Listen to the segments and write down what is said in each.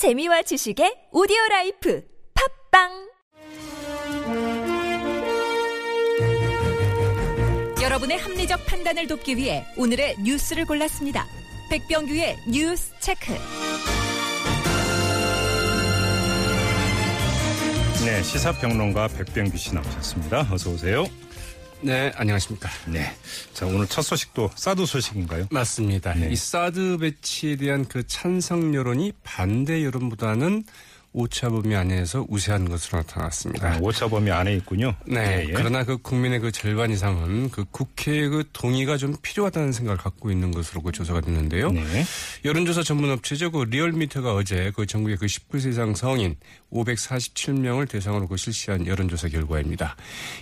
재미와 지식의 오디오 라이프 팟빵 여러분의 합리적 판단을 돕기 위해 오늘의 뉴스를 골랐습니다. 백병규의 뉴스 체크. 네, 시사평론가 백병규 씨 나오셨습니다. 어서 오세요. 네, 안녕하십니까. 네. 자, 오늘 첫 소식도 사드 소식인가요? 맞습니다. 네. 이 사드 배치에 대한 그 찬성 여론이 반대 여론보다는 오차 범위 안에서 우세한 것으로 나타났습니다. 아, 오차 범위 안에 있군요. 네. 예, 예. 그러나 그 국민의 그 절반 이상은 그 국회의 그 동의가 좀 필요하다는 생각을 갖고 있는 것으로 그 조사가 됐는데요. 네. 여론조사 전문 업체죠. 그 리얼미터가 어제 그 전국의 그 19세 이상 성인 547명을 대상으로 그 실시한 여론조사 결과입니다.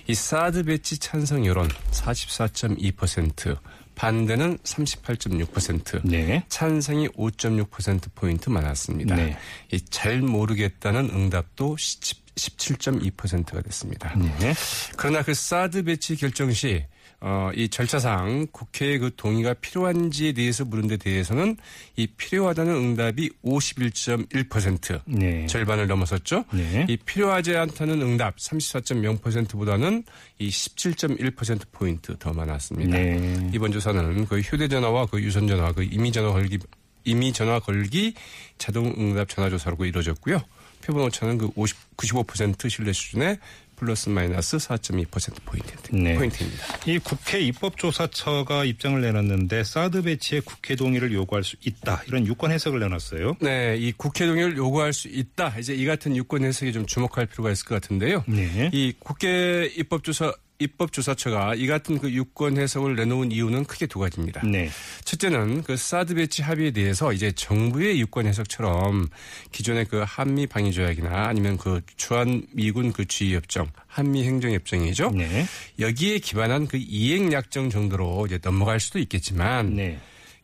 이 사드 배치 찬성 여론 44.2%, 반대는 38.6%, 네. 찬성이 5.6%포인트 많았습니다. 네. 이잘 모르겠다는 응답도 17.2%가 됐습니다. 네. 그러나 그 사드 배치 결정 시 어, 이 절차상 국회의 그 동의가 필요한지에 대해서 물은 데 대해서는 이 필요하다는 응답이 51.1% 네. 절반을 넘어섰죠. 네. 이 필요하지 않다는 응답 34.0%보다는 이 17.1% 포인트 더 많았습니다. 네. 이번 조사는 그 휴대전화와 그 유선전화, 그 이미전화 걸기 이미 전화 걸기 자동 응답 전화 조사로 이루어졌고요. 표본 오차는 그 50, 95% 신뢰 수준의 플러스 마이너스 4.2% 포인트, 네. 포인트입니다. 이 국회 입법조사처가 입장을 내놨는데 사드 배치에 국회 동의를 요구할 수 있다. 이런 유권 해석을 내놨어요. 네, 이 국회 동의를 요구할 수 있다. 이제 이 같은 유권 해석에 좀 주목할 필요가 있을 것 같은데요. 네. 이 국회 입법조사 입법조사처가 이 같은 그 유권 해석을 내놓은 이유는 크게 두 가지입니다. 네. 첫째는 그 사드 배치 합의에 대해서 이제 정부의 유권 해석처럼 기존의 그 한미 방위 조약이나 아니면 그 주한 미군 그 주의 협정, 한미 행정 협정이죠. 네. 여기에 기반한 그 이행 약정 정도로 이제 넘어갈 수도 있겠지만 네.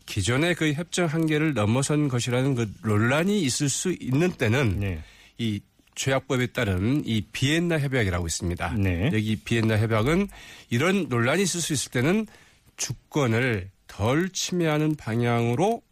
기존의 그 협정 한계를 넘어선 것이라는 그 논란이 있을 수 있는 때는 네. 이 조약법에 따른 이 비엔나 협약이라고 있습니다. 네. 여기 비엔나 협약은 이런 논란이 있을 수 있을 때는 주권을 덜 침해하는 방향으로 즉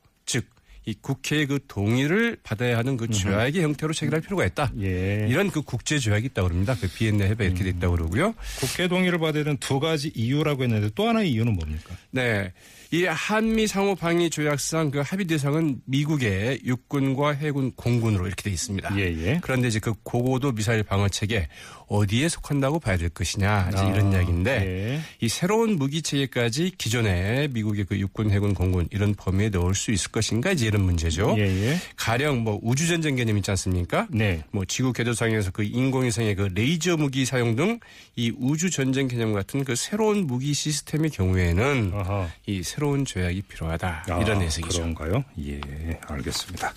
이 국회의 그 동의를 받아야 하는 그 조약의 형태로 체결할 필요가 있다. 예. 이런 그 국제 조약이 있다고 그럽니다. 그 비엔나 협약 이렇게 돼 있다고 그러고요. 국회 동의를 받아야 되는 두 가지 이유라고 했는데 또 하나의 이유는 뭡니까? 네. 이 한미 상호 방위 조약상 그 합의 대상은 미국의 육군과 해군 공군으로 이렇게 돼 있습니다. 예, 예. 그런데 이제 그 고고도 미사일 방어 체계 어디에 속한다고 봐야 될 것이냐 이제 이런 아, 이야기인데 예. 이 새로운 무기 체계까지 기존의 미국의 그 육군, 해군, 공군 이런 범위에 넣을 수 있을 것인가 이제 이런 문제죠. 예, 예. 가령 뭐 우주 전쟁 개념 있지 않습니까? 네. 뭐 지구 궤도상에서 그 인공위성의 그 레이저 무기 사용 등 이 우주 전쟁 개념 같은 그 새로운 무기 시스템의 경우에는 아하. 이 새로운 조약이 필요하다 아, 이런 해석이죠. 그런가요? 예, 알겠습니다.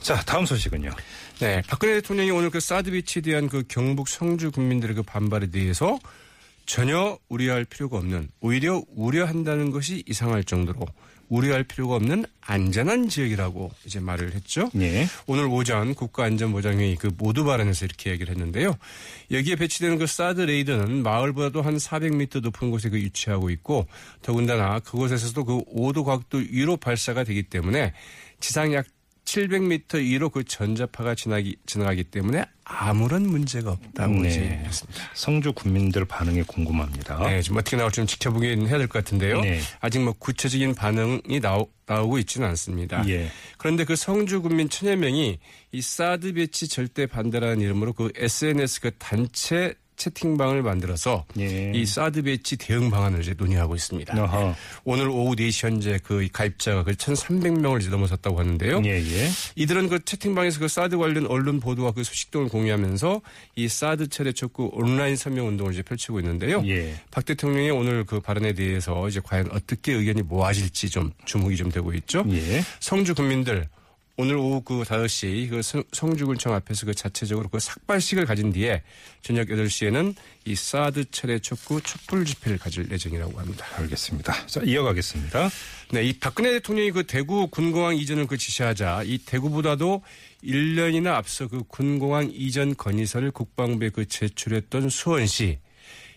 자, 다음 소식은요. 네, 박근혜 대통령이 오늘 그 사드 비치에 대한 그 경북 성주 국민들의 그 반발에 대해서 전혀 우려할 필요가 없는 오히려 우려한다는 것이 이상할 정도로 우려할 필요가 없는 안전한 지역이라고 이제 말을 했죠. 예. 오늘 오전 국가안전보장회의 그 모두 발언에서 이렇게 얘기를 했는데요. 여기에 배치되는 그 사드 레이더는 마을보다도 한 400m 높은 곳에 그 위치하고 있고 더군다나 그곳에서도 그 5도 각도 위로 발사가 되기 때문에 지상 약 700m 위로 그 전자파가 지나기, 지나가기 때문에 아무런 문제가 없다고 네. 이제 했습니다. 성주 국민들 반응이 궁금합니다. 네, 좀 어떻게 나올지 좀 지켜보긴 해야 될 것 같은데요. 네. 아직 뭐 구체적인 반응이 나오, 나오고 있지는 않습니다. 예. 그런데 그 성주 군민 천여 명이 이 사드 배치 절대 반대라는 이름으로 그 SNS 그 단체 채팅방을 만들어서 예. 이 사드 배치 대응 방안을 이제 논의하고 있습니다. 아하. 오늘 오후 4시 현재 그 가입자가 그 1,300명을 이제 넘어섰다고 하는데요. 예, 예. 이들은 그 채팅방에서 그 사드 관련 언론 보도와 그 소식 등을 공유하면서 이 사드 철회 촉구 온라인 서명 운동을 이제 펼치고 있는데요. 예. 박 대통령의 오늘 그 발언에 대해서 이제 과연 어떻게 의견이 모아질지 좀 주목이 좀 되고 있죠. 예. 성주 국민들 오늘 오후 그 5시 그 성- 성주군청 앞에서 그 자체적으로 그 삭발식을 가진 뒤에 저녁 8시에는 이 사드 철회 촉구 촛불 집회를 가질 예정이라고 합니다. 알겠습니다. 자, 이어가겠습니다. 네, 이 박근혜 대통령이 그 대구 군공항 이전을 그 지시하자 이 대구보다도 1년이나 앞서 그 군공항 이전 건의서를 국방부에 그 제출했던 수원시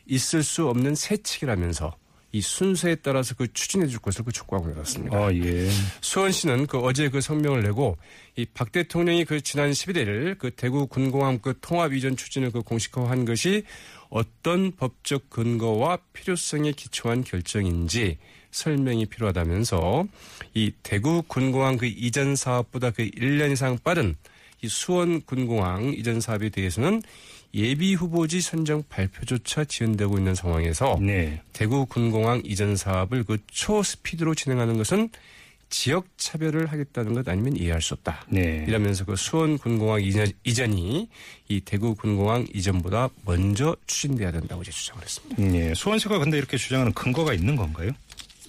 있을 수 없는 세칙이라면서 이 순서에 따라서 그 추진해 줄 것을 그 촉구하고 나섰습니다. 아, 예. 수원시는 그 어제 그 성명을 내고 이 박 대통령이 그 지난 11일 그 대구 군공항 그 통합 이전 추진을 그 공식화한 것이 어떤 법적 근거와 필요성에 기초한 결정인지 설명이 필요하다면서 이 대구 군공항 그 이전 사업보다 그 1년 이상 빠른 이 수원 군공항 이전 사업에 대해서는 예비 후보지 선정 발표조차 지연되고 있는 상황에서 네. 대구 군공항 이전 사업을 그 초스피드로 진행하는 것은 지역 차별을 하겠다는 것 아니면 이해할 수 없다. 네. 이러면서 그 수원 군공항 이전, 이전이 이 대구 군공항 이전보다 먼저 추진돼야 된다고 이제 주장을 했습니다. 예. 수원시가 근데 이렇게 주장하는 근거가 있는 건가요?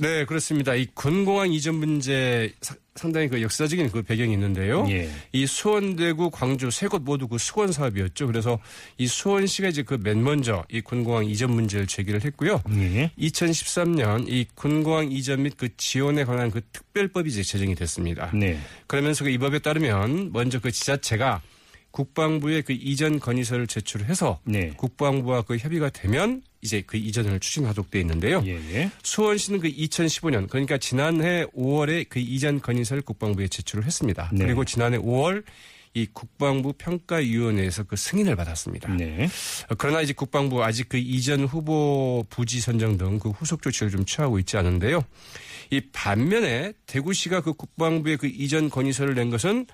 네, 그렇습니다. 이 군공항 이전 문제 사- 상당히 그 역사적인 그 배경이 있는데요. 예. 이 수원, 대구, 광주 세 곳 모두 그 수원 사업이었죠. 그래서 이 수원시가 이제 그 맨 먼저 이 군공항 이전 문제를 제기를 했고요. 예. 2013년 이 군공항 이전 및 그 지원에 관한 그 특별법이 이제 제정이 됐습니다. 네. 그러면서 그 이 법에 따르면 먼저 그 지자체가 국방부에 그 이전 건의서를 제출해서 네. 국방부와 그 협의가 되면 이제 그 이전을 추진하도록 돼 있는데요. 예, 예. 수원시는 그 2015년 그러니까 지난해 5월에 그 이전 건의서를 국방부에 제출을 했습니다. 네. 그리고 지난해 5월 이 국방부 평가위원회에서 그 승인을 받았습니다. 네. 어, 그러나 이제 국방부 아직 그 이전 후보 부지 선정 등 그 후속 조치를 좀 취하고 있지 않은데요. 이 반면에 대구시가 그 국방부에 그 이전 건의서를 낸 것은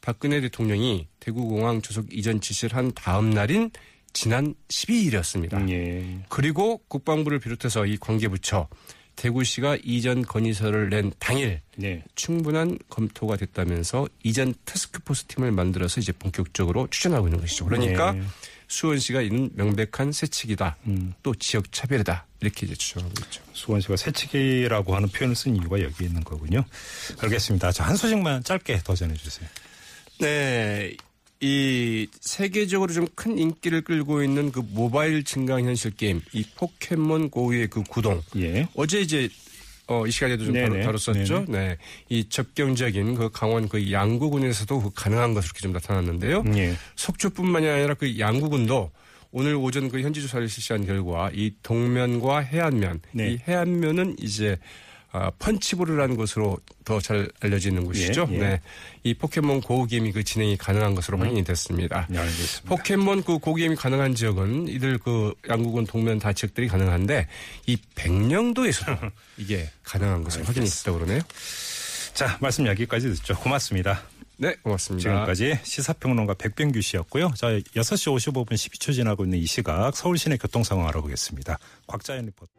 박근혜 대통령이 대구공항 조속 이전 지시를 한 다음 날인 지난 12일이었습니다. 예. 그리고 국방부를 비롯해서 이 관계부처 대구시가 이전 건의서를 낸 당일 네. 충분한 검토가 됐다면서 이전 테스크포스 팀을 만들어서 이제 본격적으로 추진하고 있는 것이죠. 그러니까 네. 수원시가 있는 명백한 세칙이다. 음. 또 지역 차별이다. 이렇게 이제 주장하고 있죠. 수원시가 새치기라고 하는 표현을 쓴 이유가 여기 있는 거군요. 알겠습니다. 자, 한 소식만 짧게 더 전해주세요. 네. 이 세계적으로 좀 큰 인기를 끌고 있는 그 모바일 증강 현실 게임 이 포켓몬 고의 그 구동 예. 어제 이제 어, 이 시간에도 좀 네네. 다뤘, 었죠 네. 이 접경적인 그 강원 그 양구군에서도 그 가능한 것으로 이렇게 좀 나타났는데요. 예. 속초뿐만이 아니라 그 양구군도 오늘 오전 그 현지 조사를 실시한 결과 이 동면과 해안면, 네. 이 해안면은 이제 아, 펀치볼이라는 것으로 더 잘 알려지는 곳이죠. 예, 예. 네. 이 포켓몬 고우 게임이 그 진행이 가능한 것으로 확인이 됐습니다. 네, 알겠습니다. 포켓몬 그 고게임이 가능한 지역은 이들 그 양국은 동면 다 지역들이 가능한데 이 백령도에서도 이게 가능한 것으로 확인이 됐다고 그러네요. 자, 말씀 여기까지 듣죠. 고맙습니다. 네, 고맙습니다. 지금까지 시사평론가 백병규 씨였고요. 자, 6시 55분 12초 지나고 있는 이 시각 서울 시내 교통 상황 알아보겠습니다. 곽자연 리포터.